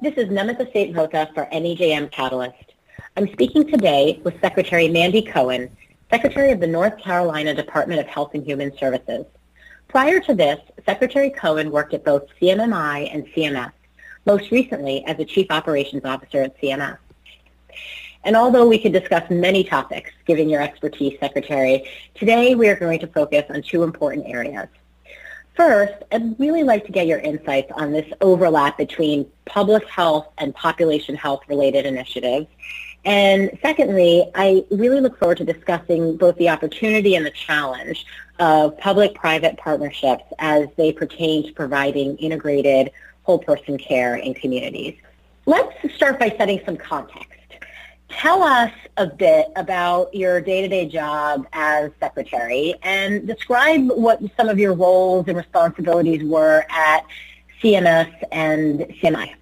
This is Namita Seth for NEJM Catalyst. I'm speaking today with Secretary Mandy Cohen, Secretary of the North Carolina Department of Health and Human Services. Prior to this, Secretary Cohen worked at both CMMI and CMS, most recently as a Chief Operations Officer at CMS. And although we could discuss many topics, given your expertise, Secretary, today we are going to focus on two important areas. First, I'd really like to get your insights on this overlap between public health and population health related initiatives. And secondly, I really look forward to discussing both the opportunity and the challenge of public-private partnerships as they pertain to providing integrated whole person care in communities. Let's start by setting some context. Tell us a bit about your day-to-day job as secretary and describe what some of your roles and responsibilities were at CMS and CMMI.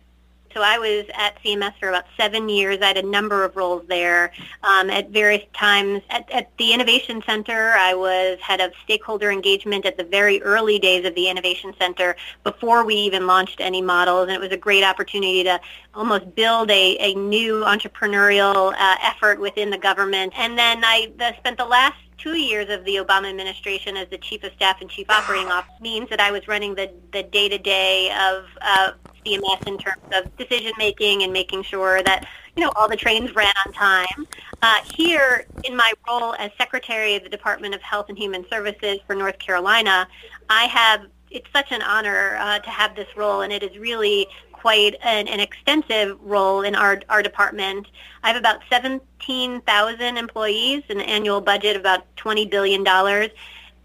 So I was at CMS for about seven years. I had a number of roles there um, at various times. At, at, the Innovation Center, I was head of stakeholder engagement at the very early days of the Innovation Center before we even launched any models. And it was a great opportunity to almost build a, a new entrepreneurial uh, effort within the government. And then I spent the last two years of the Obama administration as the chief of staff and chief operating officer means that I was running the, the day-to-day of uh, CMS in terms of decision making and making sure that you know all the trains ran on time. Uh, here, in my role as Secretary of the Department of Health and Human Services for North Carolina, I have it's such an honor uh, to have this role, and it is really quite an, an, extensive role in our, our department. I have about 17,000 employees, an annual budget of about $20 billion,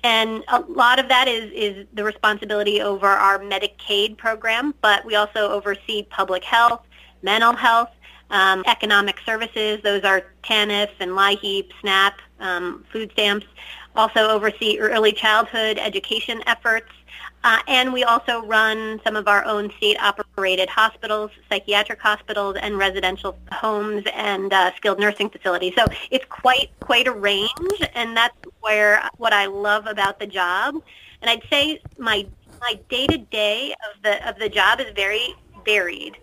and a lot of that is, is the responsibility over our Medicaid program, but we also oversee public health, mental health, um, economic services. Those are TANF and LIHEAP, SNAP, um, food stamps. Also oversee early childhood education efforts. Uh, and we also run some of our own state-operated hospitals, psychiatric hospitals, and residential homes and uh, skilled nursing facilities. So it's quite quite a range, and that's where what I love about the job. And I'd say my my day-to-day of the of the job is very varied.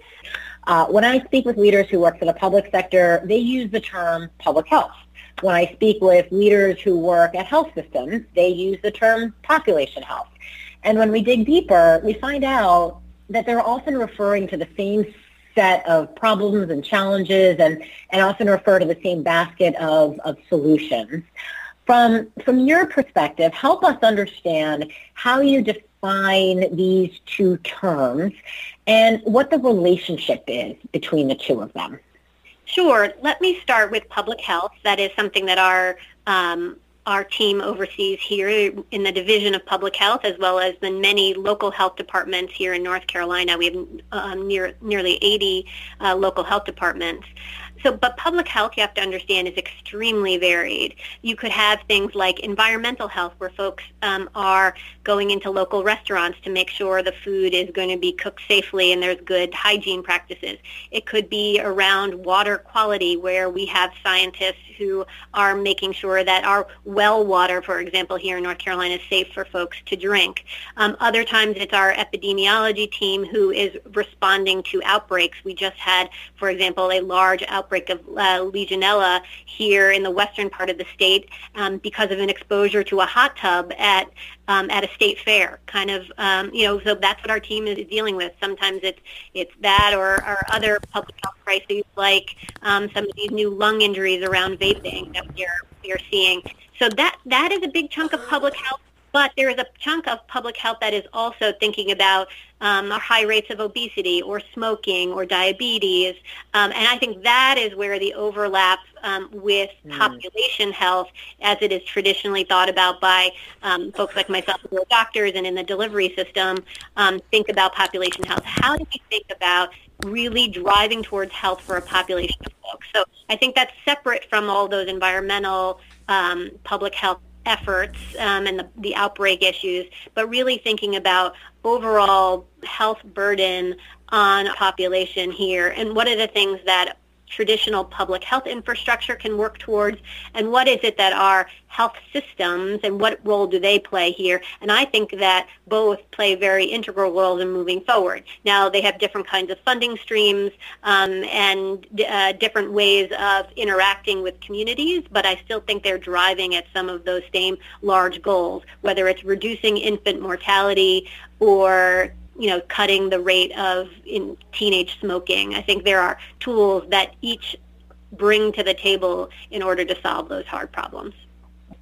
Uh, when I speak with leaders who work for the public sector, they use the term public health. When I speak with leaders who work at health systems, they use the term population health. And when we dig deeper, we find out that they're often referring to the same set of problems and challenges and, and often refer to the same basket of, of solutions. From, from your perspective, help us understand how you define these two terms and what the relationship is between the two of them. Sure. Let me start with public health. That is something that our um, our team oversees here in the Division of Public Health, as well as the many local health departments here in North Carolina. We have um, near, nearly 80 uh, local health departments. So, but public health, you have to understand, is extremely varied. You could have things like environmental health, where folks um, are going into local restaurants to make sure the food is going to be cooked safely and there's good hygiene practices. It could be around water quality, where we have scientists who are making sure that our well water, for example, here in North Carolina, is safe for folks to drink. Um, other times, it's our epidemiology team who is responding to outbreaks. We just had, for example, a large outbreak of uh, Legionella here in the western part of the state um, because of an exposure to a hot tub at um, at a state fair. Kind of, um, you know, so that's what our team is dealing with. Sometimes it's it's that or, or other public health crises like um, some of these new lung injuries around vaping that we're we're seeing. So that that is a big chunk of public health but there is a chunk of public health that is also thinking about um, high rates of obesity or smoking or diabetes. Um, and I think that is where the overlap um, with mm. population health, as it is traditionally thought about by um, folks like myself who are doctors and in the delivery system, um, think about population health. How do we think about really driving towards health for a population of folks? So I think that's separate from all those environmental um, public health efforts um, and the, the outbreak issues, but really thinking about overall health burden on population here. And what are the things that traditional public health infrastructure can work towards and what is it that our health systems and what role do they play here and I think that both play very integral roles in moving forward. Now they have different kinds of funding streams um, and uh, different ways of interacting with communities but I still think they're driving at some of those same large goals whether it's reducing infant mortality or you know, cutting the rate of in teenage smoking. I think there are tools that each bring to the table in order to solve those hard problems.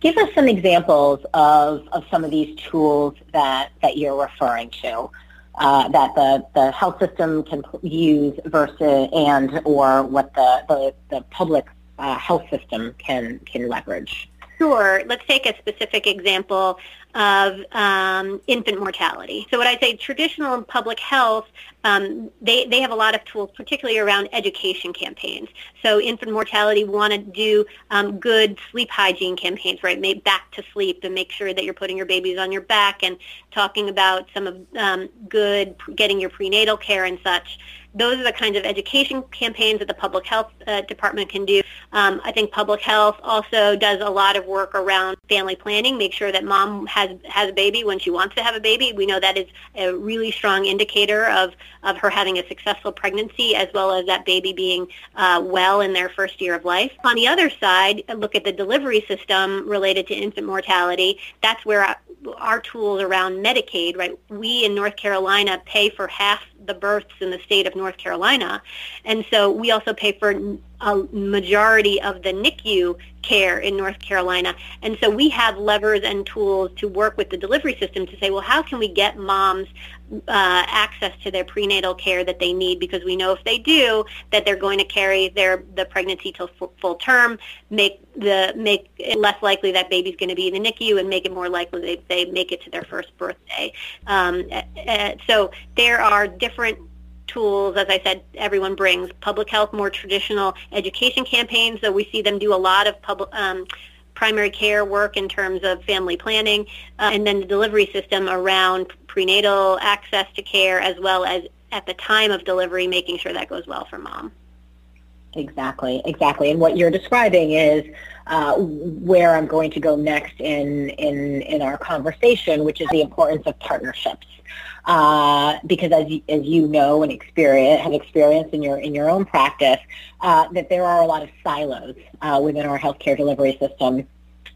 Give us some examples of, of some of these tools that, that you're referring to. Uh, that the, the health system can use versus and or what the, the, the public uh, health system can, can leverage. Sure. Let's take a specific example of um, infant mortality. So what I say, traditional public health, um, they, they have a lot of tools, particularly around education campaigns. So infant mortality want to do um, good sleep hygiene campaigns, right? Make back to sleep and make sure that you're putting your babies on your back and talking about some of um, good getting your prenatal care and such those are the kinds of education campaigns that the public health uh, department can do. Um, I think public health also does a lot of work around family planning, make sure that mom has has a baby when she wants to have a baby. We know that is a really strong indicator of of her having a successful pregnancy as well as that baby being uh, well in their first year of life. On the other side, look at the delivery system related to infant mortality. That's where our, our tools around Medicaid, right? We in North Carolina pay for half the births in the state of North Carolina. And so we also pay for a majority of the NICU care in North Carolina. And so we have levers and tools to work with the delivery system to say, well, how can we get moms uh, access to their prenatal care that they need? Because we know if they do, that they're going to carry their the pregnancy till f- full term, make the make it less likely that baby's going to be in the NICU, and make it more likely they, they make it to their first birthday. Um, uh, so there are different tools, as I said, everyone brings. Public health, more traditional education campaigns, so we see them do a lot of public, um, primary care work in terms of family planning, uh, and then the delivery system around prenatal access to care as well as at the time of delivery, making sure that goes well for mom. Exactly, exactly. And what you're describing is uh, where I'm going to go next in, in, in our conversation, which is the importance of partnerships. Uh, because as you, as you know and experience have experienced in your in your own practice, uh, that there are a lot of silos uh, within our healthcare delivery system,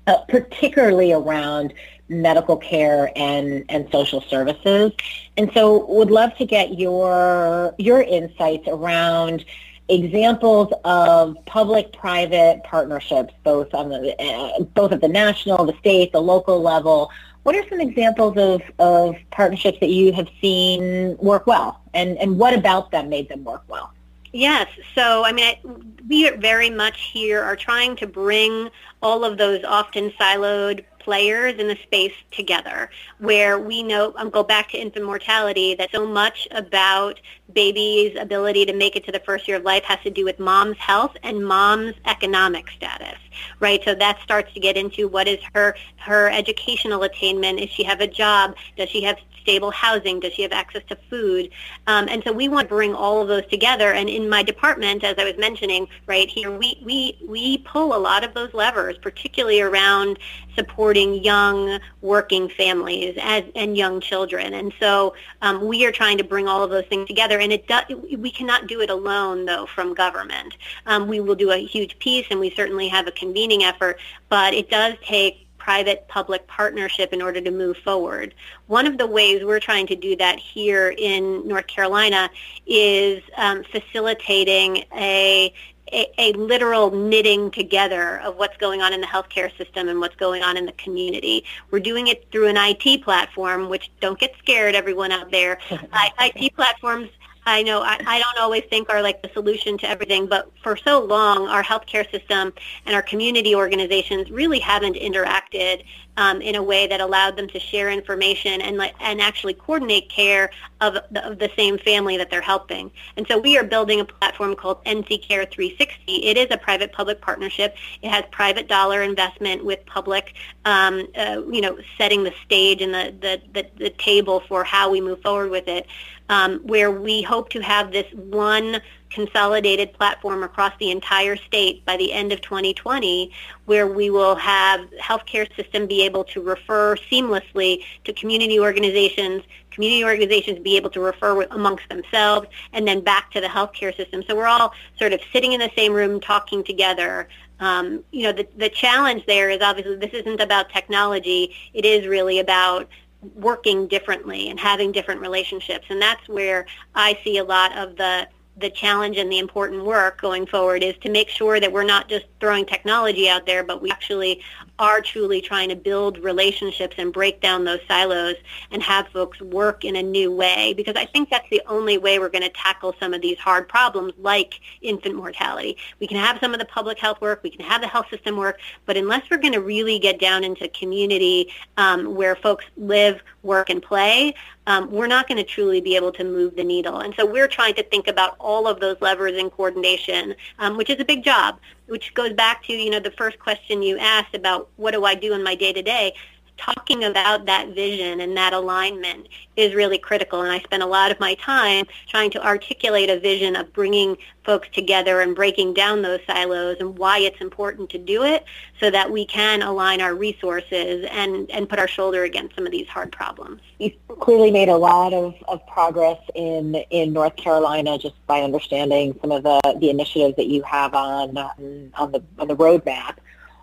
uh, particularly around medical care and and social services. And so, would love to get your your insights around examples of public-private partnerships, both on the uh, both at the national, the state, the local level. What are some examples of, of partnerships that you have seen work well, and, and what about them made them work well? Yes. So, I mean, I, we very much here are trying to bring all of those often siloed players in the space together where we know, I'll go back to infant mortality, that so much about baby's ability to make it to the first year of life has to do with mom's health and mom's economic status, right? So that starts to get into what is her, her educational attainment? Does she have a job? Does she have stable housing? Does she have access to food? Um, and so we want to bring all of those together. And in my department, as I was mentioning, right here, we, we, we pull a lot of those levers, particularly around supporting young working families as, and young children. And so um, we are trying to bring all of those things together. And it we cannot do it alone, though, from government. Um, we will do a huge piece, and we certainly have a convening effort, but it does take private-public partnership in order to move forward. One of the ways we're trying to do that here in North Carolina is um, facilitating a, a, a, literal knitting together of what's going on in the healthcare system and what's going on in the community. We're doing it through an IT platform, which don't get scared, everyone out there. IT platforms I know I, I don't always think are like the solution to everything, but for so long, our healthcare system and our community organizations really haven't interacted um, in a way that allowed them to share information and and actually coordinate care of the, of the same family that they're helping. And so we are building a platform called NC Care 360. It is a private-public partnership. It has private dollar investment with public, um, uh, you know, setting the stage and the, the, the, the table for how we move forward with it. um, where we hope to have this one consolidated platform across the entire state by the end of 2020 where we will have healthcare system be able to refer seamlessly to community organizations, community organizations be able to refer amongst themselves, and then back to the healthcare system. So we're all sort of sitting in the same room talking together. Um, you know, the, the challenge there is obviously this isn't about technology. It is really about working differently and having different relationships. And that's where I see a lot of the the challenge and the important work going forward is to make sure that we're not just throwing technology out there, but we actually are truly trying to build relationships and break down those silos and have folks work in a new way because I think that's the only way we're going to tackle some of these hard problems like infant mortality. We can have some of the public health work, we can have the health system work, but unless we're going to really get down into community um, where folks live, work, and play, um, we're not going to truly be able to move the needle. And so we're trying to think about all of those levers in coordination, um, which is a big job, which goes back to, you know, the first question you asked about what do I do in my day-to-day talking about that vision and that alignment is really critical. And I spend a lot of my time trying to articulate a vision of bringing folks together and breaking down those silos and why it's important to do it so that we can align our resources and, and put our shoulder against some of these hard problems. You've clearly made a lot of, of progress in, in North Carolina just by understanding some of the, the initiatives that you have on, um, on, the, on the roadmap.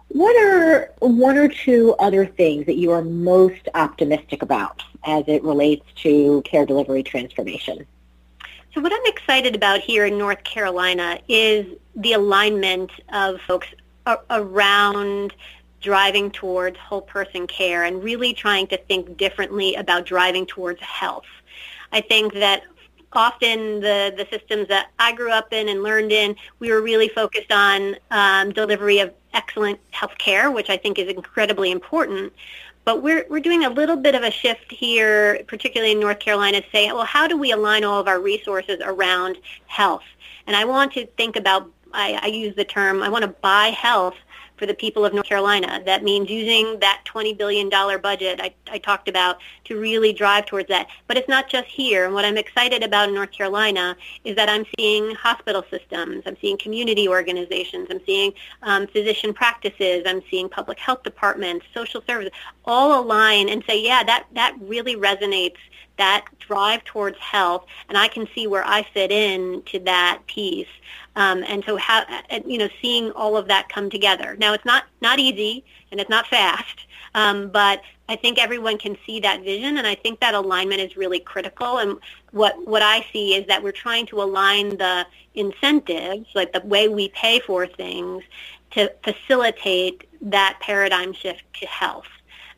What are one or two other things that you are most optimistic about as it relates to care delivery transformation? So what I'm excited about here in North Carolina is the alignment of folks around driving towards whole person care and really trying to think differently about driving towards health. I think that often the, the systems that I grew up in and learned in, we were really focused on um, delivery of excellent health care, which I think is incredibly important. But we're, we're doing a little bit of a shift here, particularly in North Carolina, to say, well, how do we align all of our resources around health? And I want to think about, I, I use the term, I want to buy health for the people of North Carolina. That means using that $20 billion budget I, I talked about to really drive towards that. But it's not just here. And what I'm excited about in North Carolina is that I'm seeing hospital systems, I'm seeing community organizations, I'm seeing um, physician practices, I'm seeing public health departments, social services, all align and say, yeah, that, that really resonates that drive towards health, and I can see where I fit in to that piece. Um, and so, you know, seeing all of that come together. Now, it's not not easy and it's not fast, um, but I think everyone can see that vision, and I think that alignment is really critical. And what what I see is that we're trying to align the incentives, like the way we pay for things, to facilitate that paradigm shift to health.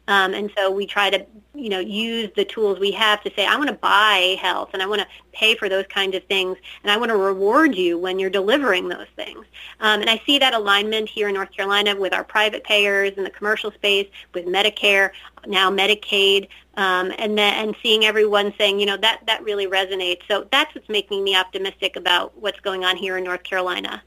Um, and so we try to, you know, use the tools we have to say, I want to buy health and I want to pay for those kinds of things and I want to reward you when you're delivering those things. Um, and I see that alignment here in North Carolina with our private payers in the commercial space, with Medicare, now Medicaid, um, and and seeing everyone saying, you know, that, that really resonates. So that's what's making me optimistic about what's going on here in North Carolina.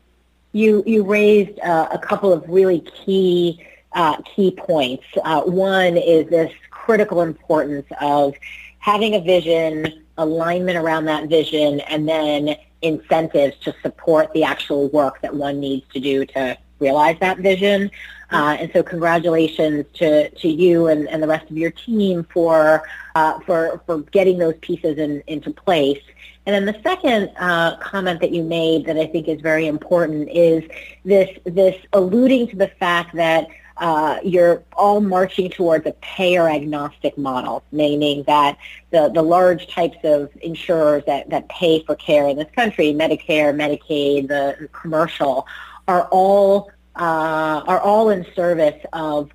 You, you raised uh, a couple of really key uh, key points. Uh, one is this critical importance of having a vision, alignment around that vision, and then incentives to support the actual work that one needs to do to realize that vision. Uh, and so congratulations to, to you and, and the rest of your team for, uh, for, for getting those pieces in, into place. And then the second uh, comment that you made that I think is very important is this, this alluding to the fact that uh, you're all marching towards a payer agnostic model, meaning that the, the large types of insurers that, that pay for care in this country, Medicare, Medicaid, the commercial, are all uh, are all in service of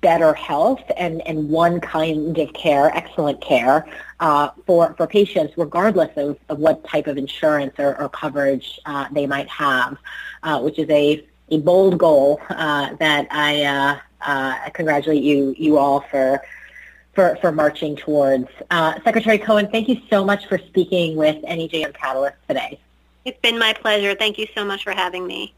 better health and, and one kind of care, excellent care uh, for, for patients regardless of, of what type of insurance or, or coverage uh, they might have, uh, which is a a bold goal uh, that I uh, uh, congratulate you you all for for, for marching towards. Uh, Secretary Cohen, thank you so much for speaking with NEJM Catalyst today. It's been my pleasure. Thank you so much for having me.